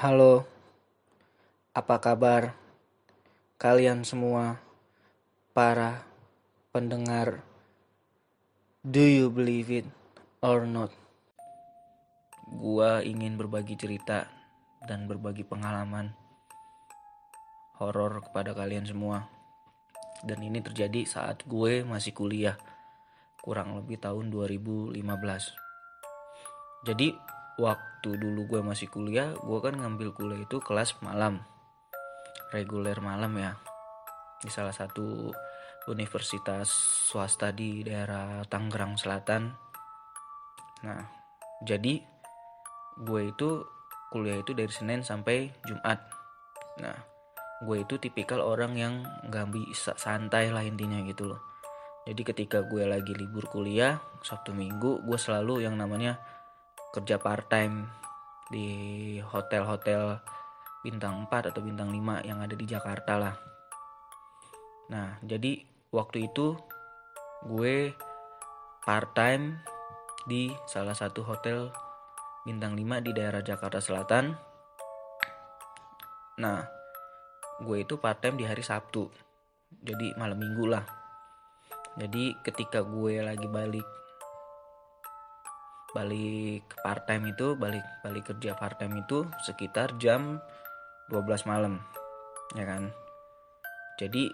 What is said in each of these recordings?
Halo, apa kabar kalian semua, para pendengar? Do you believe it or not? Gua ingin berbagi cerita dan berbagi pengalaman horor kepada kalian semua. Dan ini terjadi saat gue masih kuliah, kurang lebih tahun 2015. Jadi waktu dulu gue masih kuliah, gue kan ngambil kuliah itu kelas malam, reguler malam ya, di salah satu universitas swasta di daerah Tangerang Selatan. Nah, jadi gue itu kuliah itu dari Senin sampai Jumat. Nah, gue itu tipikal orang yang nggak bisa santai lah intinya gitu loh. Jadi ketika gue lagi libur kuliah, Sabtu Minggu, gue selalu yang namanya kerja part time di hotel-hotel bintang 4 atau bintang 5 yang ada di Jakarta lah. Nah, jadi waktu itu gue part time di salah satu hotel bintang 5 di daerah Jakarta Selatan. Nah, gue itu part time di hari Sabtu. Jadi malam minggu lah. Jadi ketika gue lagi balik balik part time itu balik balik kerja part time itu sekitar jam 12 malam ya kan? Jadi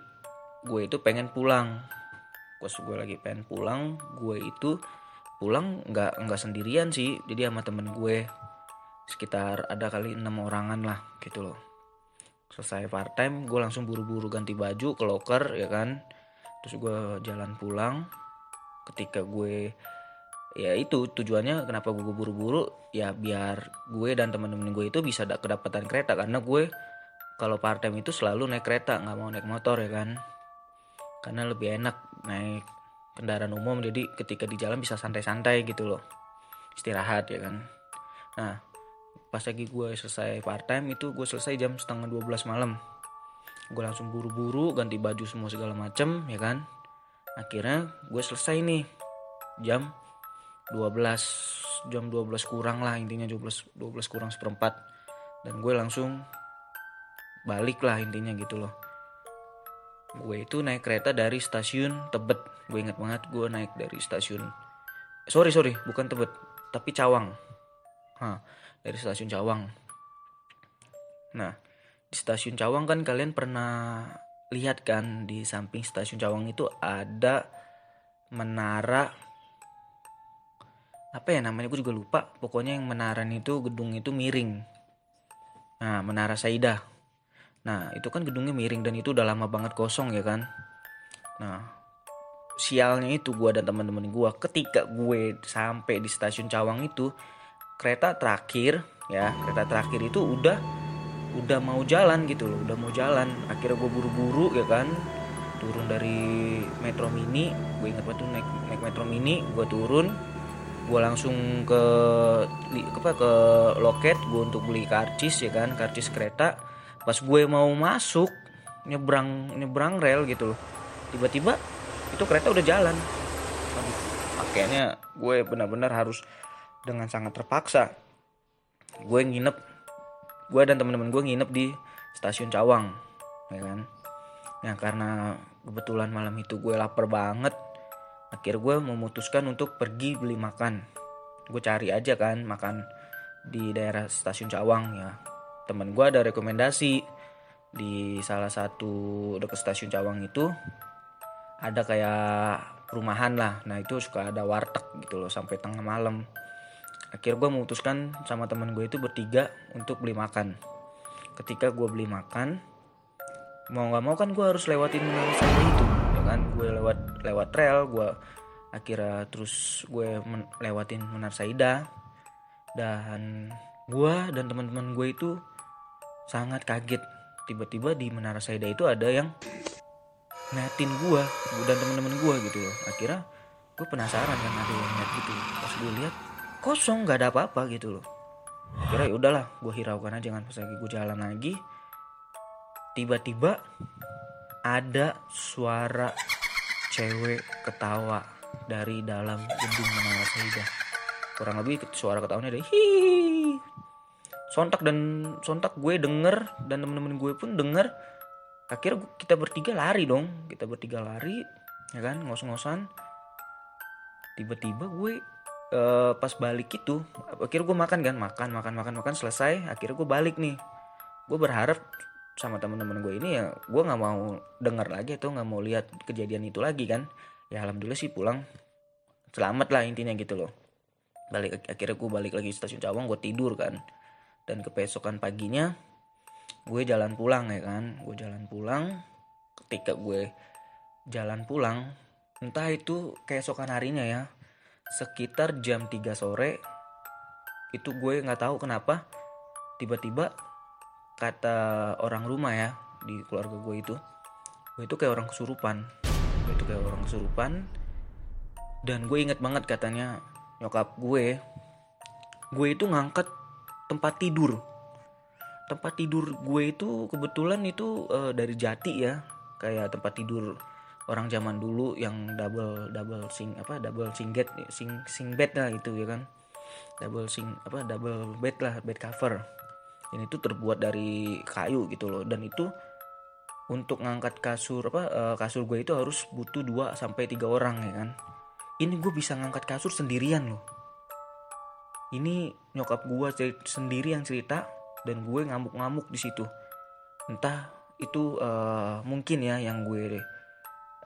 gue itu pengen pulang. Pas gue lagi pengen pulang gue itu pulang nggak nggak sendirian sih jadi sama temen gue. Sekitar ada kali enam orangan lah gitu loh. Selesai part time gue langsung buru-buru ganti baju ke locker ya kan? Terus gue jalan pulang. Ketika gue ya itu tujuannya kenapa gue buru-buru? Ya biar gue dan teman-teman gue itu bisa kedapatan kereta karena gue kalau part time itu selalu naik kereta nggak mau naik motor ya kan? Karena lebih enak naik kendaraan umum jadi ketika di jalan bisa santai-santai gitu loh istirahat ya kan? Nah pas lagi gue selesai part time itu gue selesai jam setengah 12 malam. Gue langsung buru-buru ganti baju semua segala macem ya kan? Akhirnya gue selesai nih jam 12 jam 12 kurang lah intinya 12 12 kurang seperempat. Dan gue langsung balik lah intinya gitu loh. Gue itu naik kereta dari stasiun Tebet. Gue inget banget gue naik dari stasiun sorry sorry bukan Tebet tapi Cawang. Hah, dari stasiun Cawang. Nah di stasiun Cawang kan kalian pernah lihat kan di samping stasiun Cawang itu ada menara apa ya namanya? Gue juga lupa. Pokoknya yang menara itu gedung itu miring. Nah menara Saidah nah itu kan gedungnya miring dan itu udah lama banget kosong ya kan? Nah sialnya itu gue dan teman-teman gue ketika gue sampai di stasiun Cawang itu kereta terakhir ya kereta terakhir itu udah udah mau jalan gitu loh udah mau jalan. Akhirnya gue buru-buru ya kan? Turun dari metro mini gue ingat waktu naik naik metro mini gue turun gue langsung ke apa ke loket gue untuk beli karcis ya kan karcis kereta. Pas gue mau masuk nyebrang nyebrang rel gitu loh. Tiba-tiba itu kereta udah jalan. Akhirnya gue benar-benar harus dengan sangat terpaksa gue nginep. Gue dan teman-teman gue nginep di stasiun Cawang ya kan. Ya karena kebetulan malam itu gue lapar banget akhir gue memutuskan untuk pergi beli makan. Gue cari aja kan makan di daerah stasiun Cawang ya. Temen gue ada rekomendasi di salah satu dekat stasiun Cawang itu. Ada kayak perumahan lah. Nah itu suka ada warteg gitu loh sampai tengah malam. Akhir gue memutuskan sama temen gue itu bertiga untuk beli makan. Ketika gue beli makan mau nggak mau kan gue harus lewatin menara itu kan gue lewat lewat rel gue akhirnya terus gue men lewatin Menar Saida. Dan gue dan teman-teman gue itu sangat kaget. Tiba-tiba di Menara Saida itu ada yang ngeliatin gue dan teman-teman gue gitu loh. Akhirnya gue penasaran kan ada yang ngeliat gitu. Pas gue lihat kosong nggak ada apa-apa gitu loh. Akhirnya ya udahlah gue hiraukan aja kan. Pas lagi gue jalan lagi tiba-tiba ada suara cewek ketawa dari dalam gedung Menara Saida. Kurang lebih suara ketawanya ada hi. sontak dan sontak gue denger dan temen-temen gue pun denger. Akhirnya kita bertiga lari dong. Kita bertiga lari ya kan ngos-ngosan. Tiba-tiba gue uh, pas balik itu akhirnya gue makan kan makan makan makan makan selesai. Akhirnya gue balik nih. Gue berharap sama teman-teman gue ini ya gue nggak mau dengar lagi atau nggak mau lihat kejadian itu lagi kan. Ya alhamdulillah sih pulang. Selamat lah intinya gitu loh. Balik akhirnya gue balik lagi stasiun Cawang gue tidur kan. Dan keesokan paginya gue jalan pulang ya kan. Gue jalan pulang. Ketika gue jalan pulang entah itu keesokan harinya ya sekitar jam 3 sore itu gue nggak tahu kenapa tiba-tiba kata orang rumah ya di keluarga gue itu gue itu kayak orang kesurupan. Gue itu kayak orang kesurupan. Dan gue inget banget katanya nyokap gue gue itu ngangkat tempat tidur. Tempat tidur gue itu kebetulan itu uh, dari jati ya kayak tempat tidur orang zaman dulu yang double double sing apa double singlet sing sing bed lah itu ya kan. Double sing apa double bed lah bed cover ini tuh terbuat dari kayu gitu loh. Dan itu untuk ngangkat kasur apa uh, kasur gue itu harus butuh 2 sampai tiga orang ya kan? Ini gue bisa ngangkat kasur sendirian loh. Ini nyokap gue sendiri yang cerita dan gue ngamuk-ngamuk di situ. Entah itu uh, mungkin ya yang gue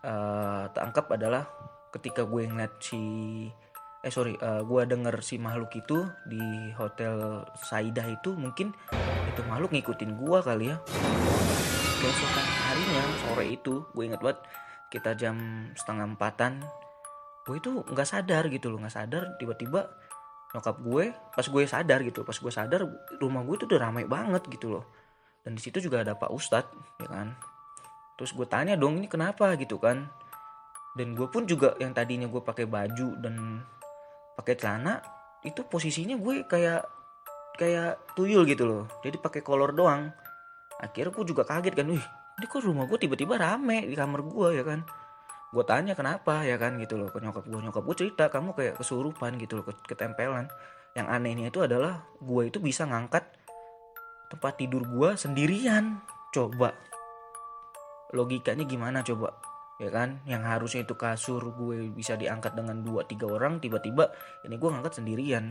uh, tangkap adalah ketika gue ngeliat si eh sorry uh, gue denger si makhluk itu di hotel Saidah itu mungkin itu makhluk ngikutin gue kali ya. Besokan harinya sore itu gue inget banget kita jam setengah empatan gue itu nggak sadar gitu loh nggak sadar tiba-tiba nyokap gue pas gue sadar gitu pas gue sadar rumah gue itu udah ramai banget gitu loh. Dan di situ juga ada pak ustadz ya kan. Terus gue tanya dong ini kenapa? gitu kan. Dan gue pun juga yang tadinya gue pakai baju dan pakai celana itu posisinya gue kayak kayak tuyul gitu loh. Jadi pakai kolor doang. Akhirnya gue juga kaget kan wih ini kok rumah gue tiba-tiba rame di kamar gue ya kan. Gue tanya kenapa? ya kan gitu loh. Ke nyokap gue nyokap gue cerita kamu kayak kesurupan gitu loh ketempelan. Yang anehnya itu adalah gue itu bisa ngangkat tempat tidur gue sendirian. Coba. Logikanya gimana coba ya kan? Yang harusnya itu kasur gue bisa diangkat dengan dua tiga orang tiba-tiba ini gue ngangkat sendirian.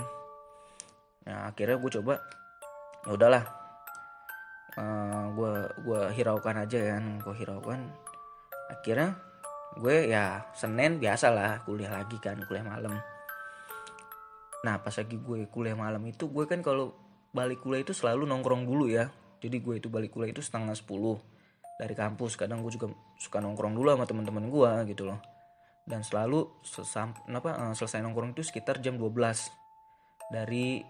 Nah akhirnya gue coba ya udahlah. Uh, gue gue hiraukan aja kan gue hiraukan. Akhirnya gue ya senin biasa lah kuliah lagi kan kuliah malam. Nah pas lagi gue kuliah malam itu gue kan kalau balik kuliah itu selalu nongkrong dulu ya. Jadi gue itu balik kuliah itu setengah sepuluh dari kampus. Kadang gue juga suka nongkrong dulu sama teman-teman gue gitu loh. Dan selalu sesam, apa, uh, selesai nongkrong itu sekitar jam 12 dari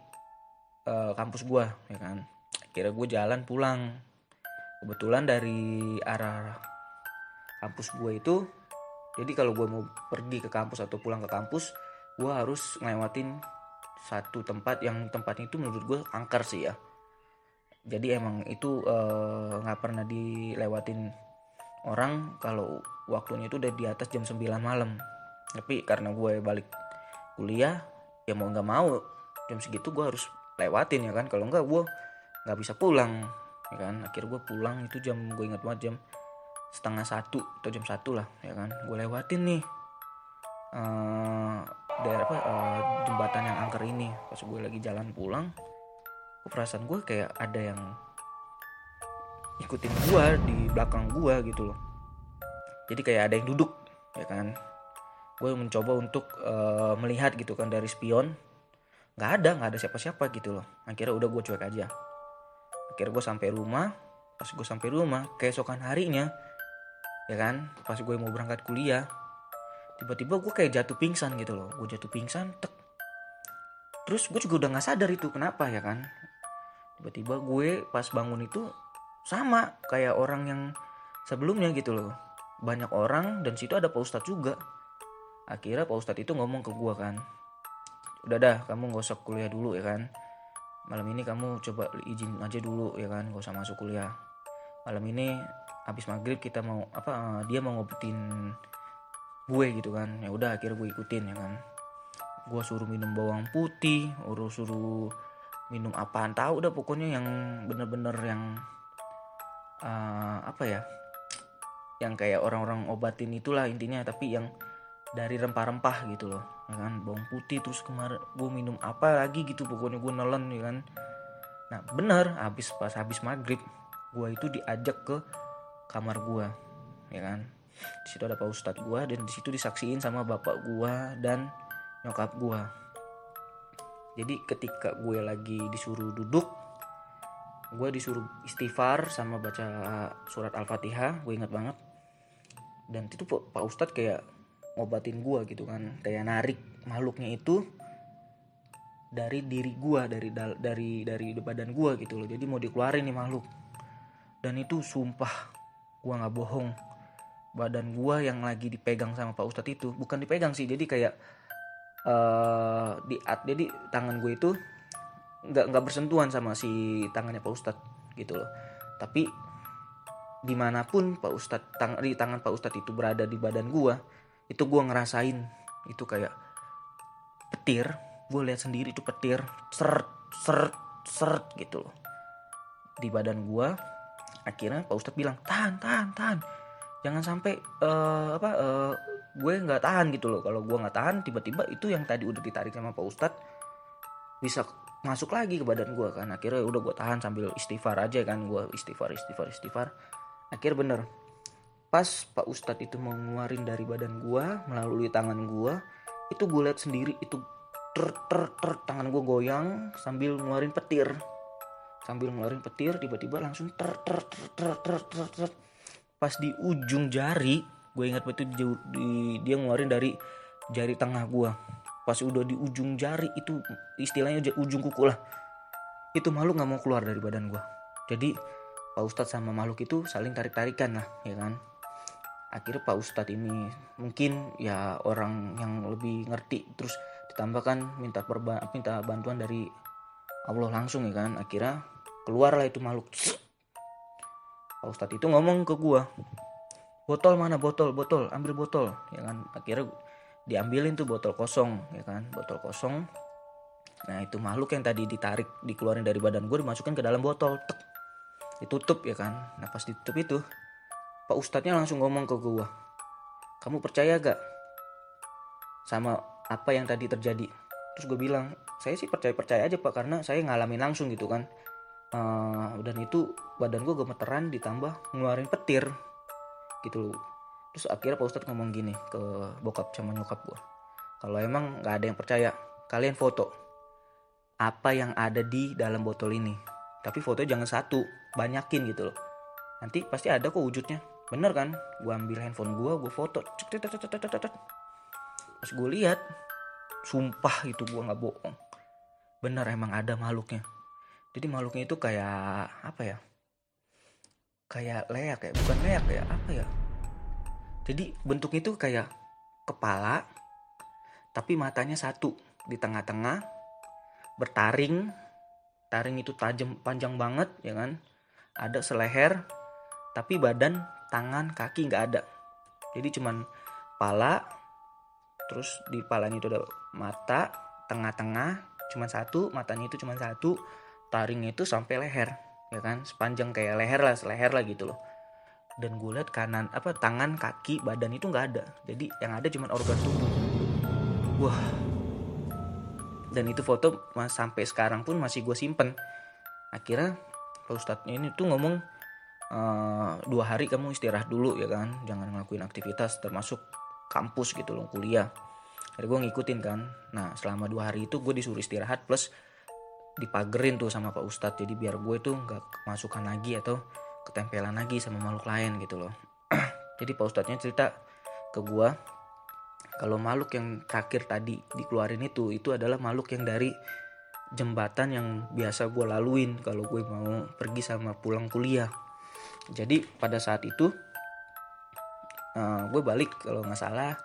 uh, kampus gue ya kan. Kira gue jalan pulang. Kebetulan dari arah kampus gue itu jadi kalau gue mau pergi ke kampus atau pulang ke kampus gue harus ngelewatin satu tempat yang tempatnya itu menurut gue angker sih ya jadi emang itu eh, nggak uh, pernah dilewatin orang kalau waktunya itu udah di atas jam 9 malam. Tapi karena gue balik kuliah ya mau nggak mau jam segitu gue harus lewatin ya kan. Kalau nggak gue nggak bisa pulang ya kan. Akhir gue pulang itu jam gue ingat banget jam setengah satu atau jam satu lah ya kan. Gue lewatin nih uh, daerah apa uh, jembatan yang angker ini. Pas gue lagi jalan pulang perasaan gue kayak ada yang ikutin gue di belakang gue gitu loh. Jadi kayak ada yang duduk ya kan? Gue mencoba untuk uh, melihat gitu kan dari spion. Nggak ada nggak ada siapa-siapa gitu loh. Akhirnya udah gue cuek aja. Akhirnya gue sampai rumah. Pas gue sampai rumah keesokan harinya ya kan? Pas gue mau berangkat kuliah tiba-tiba gue kayak jatuh pingsan gitu loh. Gue jatuh pingsan tek. Terus gue juga udah nggak sadar itu kenapa ya kan tiba-tiba gue pas bangun itu sama kayak orang yang sebelumnya gitu loh. Banyak orang dan situ ada pak ustadz juga. Akhirnya pak ustadz itu ngomong ke gue kan udah dah kamu gak usah kuliah dulu ya kan. Malam ini kamu coba izin aja dulu ya kan gak usah masuk kuliah. Malam ini habis maghrib kita mau apa dia mau ngobatin gue gitu kan. Ya udah akhirnya gue ikutin ya kan. Gue suruh minum bawang putih urus suruh minum apaan. Tahu udah pokoknya yang bener-bener yang uh, apa ya? Yang kayak orang-orang obatin itulah intinya tapi yang dari rempah-rempah gitu loh ya kan? Bawang putih terus kemarin gue minum apa lagi gitu pokoknya gue nelen ya kan? Nah bener habis pas habis maghrib gue itu diajak ke kamar gue ya kan? Di situ ada pak ustadz gue dan di situ disaksiin sama bapak gue dan nyokap gue jadi ketika gue lagi disuruh duduk gue disuruh istighfar sama baca surat al-fatihah gue ingat banget. Dan itu pak ustadz kayak ngobatin gue gitu kan kayak narik makhluknya itu dari diri gue dari dari dari badan gue gitu loh. Jadi mau dikeluarin nih makhluk. Dan itu sumpah gue nggak bohong. Badan gue yang lagi dipegang sama pak ustadz itu bukan dipegang sih jadi kayak uh, di jadi tangan gue itu nggak nggak bersentuhan sama si tangannya pak ustadz gitu loh. Tapi di mana pun pak ustadz tang di tangan pak ustadz itu berada di badan gue itu gue ngerasain itu kayak petir gue lihat sendiri itu petir seret seret seret gitu loh. Di badan gue akhirnya pak ustadz bilang tahan tahan tahan. Jangan sampai uh, apa uh, gue nggak tahan gitu loh. Kalau gue nggak tahan tiba-tiba itu yang tadi udah ditarik sama pak ustadz bisa masuk lagi ke badan gue kan. Akhirnya udah gue tahan sambil istighfar aja kan. Gue istighfar istighfar istighfar. Akhir bener. Pas Pak Ustadz itu mau dari badan gua melalui tangan gua itu gue lihat sendiri itu ter ter ter tangan gue goyang sambil ngeluarin petir. Sambil ngeluarin petir tiba-tiba langsung ter ter ter ter ter ter, ter. pas di ujung jari gue ingat betul di, di, dia ngeluarin dari jari tengah gue pas udah di ujung jari itu istilahnya ujung kuku lah. Itu malu nggak mau keluar dari badan gue jadi Pak Ustadz sama makhluk itu saling tarik-tarikan lah ya kan? Akhirnya Pak Ustadz ini mungkin ya orang yang lebih ngerti terus ditambahkan minta perba minta bantuan dari Allah langsung ya kan? Akhirnya keluarlah itu makhluk. Pak Ustadz itu ngomong ke gua botol mana? Botol botol. Ambil botol. Ya kan? Akhirnya diambilin tuh botol kosong ya kan? Botol kosong. Nah itu makhluk yang tadi ditarik dikeluarin dari badan gue dimasukkan ke dalam botol. Tek. Ditutup ya kan? Nah pas ditutup itu Pak Ustadznya langsung ngomong ke gue, kamu percaya gak sama apa yang tadi terjadi? Terus gue bilang, saya sih percaya-percaya aja pak karena saya ngalamin langsung gitu kan. Uh, dan itu badan gue gemeteran ditambah ngeluarin petir gitu loh. Terus akhirnya Pak Ustadz ngomong gini ke bokap sama nyokap gue. Kalau emang gak ada yang percaya, kalian foto apa yang ada di dalam botol ini. Tapi fotonya jangan satu, banyakin gitu loh. Nanti pasti ada kok wujudnya bener kan gue ambil handphone gue gue foto pas gue lihat sumpah itu gue nggak bohong bener emang ada makhluknya jadi makhluknya itu kayak apa ya kayak leak kayak bukan leak ya apa ya? Jadi bentuknya itu kayak kepala tapi matanya satu. Di tengah-tengah bertaring. Taring itu tajam panjang banget ya kan? Ada seleher tapi badan tangan kaki nggak ada. Jadi cuman pala terus di palanya itu ada mata tengah-tengah cuma satu matanya itu cuma satu taringnya itu sampai leher ya kan? Sepanjang kayak leher lah seleher lah gitu loh. Dan gue lihat kanan apa tangan kaki badan itu nggak ada. Jadi yang ada cuma organ tubuh. Wah. Dan itu foto mas sampai sekarang pun masih gue simpen. Akhirnya pak ustadznya ini tuh ngomong uh, dua hari kamu istirahat dulu ya kan? Jangan ngelakuin aktivitas termasuk kampus gitu loh kuliah. Jadi gue ngikutin kan. Nah selama dua hari itu gue disuruh istirahat plus dipagerin tuh sama pak ustadz. Jadi biar gue tuh nggak masukkan lagi atau ketempelan lagi sama makhluk lain gitu loh. Jadi pak ustadznya cerita ke gue kalau makhluk yang terakhir tadi dikeluarin itu itu adalah makhluk yang dari jembatan yang biasa gue laluin kalau gue mau pergi sama pulang kuliah. Jadi pada saat itu uh, gue balik kalau nggak salah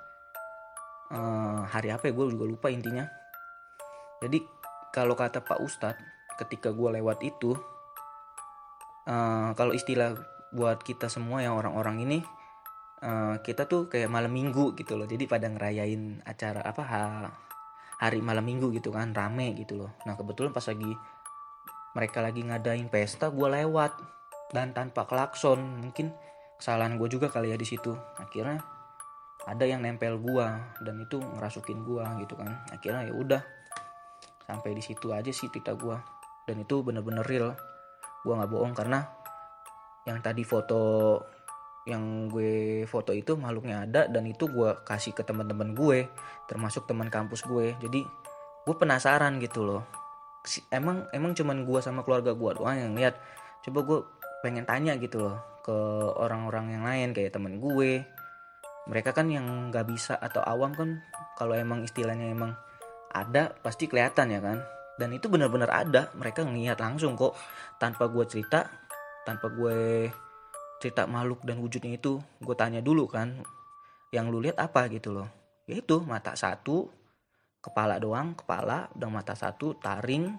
uh, hari apa ya gue juga lupa intinya. Jadi kalau kata Pak Ustadz ketika gue lewat itu uh, kalau istilah buat kita semua yang orang-orang ini uh, kita tuh kayak malam minggu gitu loh. Jadi pada ngerayain acara apa ha, hari malam minggu gitu kan rame gitu loh. Nah kebetulan pas lagi mereka lagi ngadain pesta gue lewat. Dan tanpa klakson mungkin kesalahan gue juga kali ya di situ. Akhirnya ada yang nempel gue dan itu ngerasukin gue gitu kan. Akhirnya ya udah sampai di situ aja sih cerita gue dan itu bener-bener real. Gue nggak bohong karena yang tadi foto yang gue foto itu makhluknya ada dan itu gue kasih ke teman-teman gue termasuk teman kampus gue. Jadi gue penasaran gitu loh. Emang emang cuman gue sama keluarga gue doang yang lihat? Coba gue pengen tanya gitu loh ke orang-orang yang lain kayak temen gue. Mereka kan yang nggak bisa atau awam kan kalau emang istilahnya emang ada pasti kelihatan ya kan? Dan itu benar-benar ada. Mereka ngeliat langsung kok. Tanpa gue cerita tanpa gue cerita makhluk dan wujudnya itu gue tanya dulu kan yang lu lihat apa? Gitu loh. Yaitu mata satu kepala doang kepala dan mata satu taring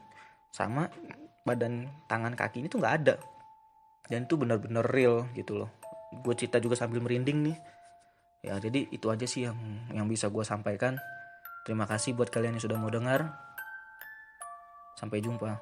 sama badan tangan kaki ini tuh nggak ada. Dan itu bener-bener real gitu loh. Gue cerita juga sambil merinding nih. Ya jadi itu aja sih yang yang bisa gue sampaikan terima kasih buat kalian yang sudah mau dengar. Sampai jumpa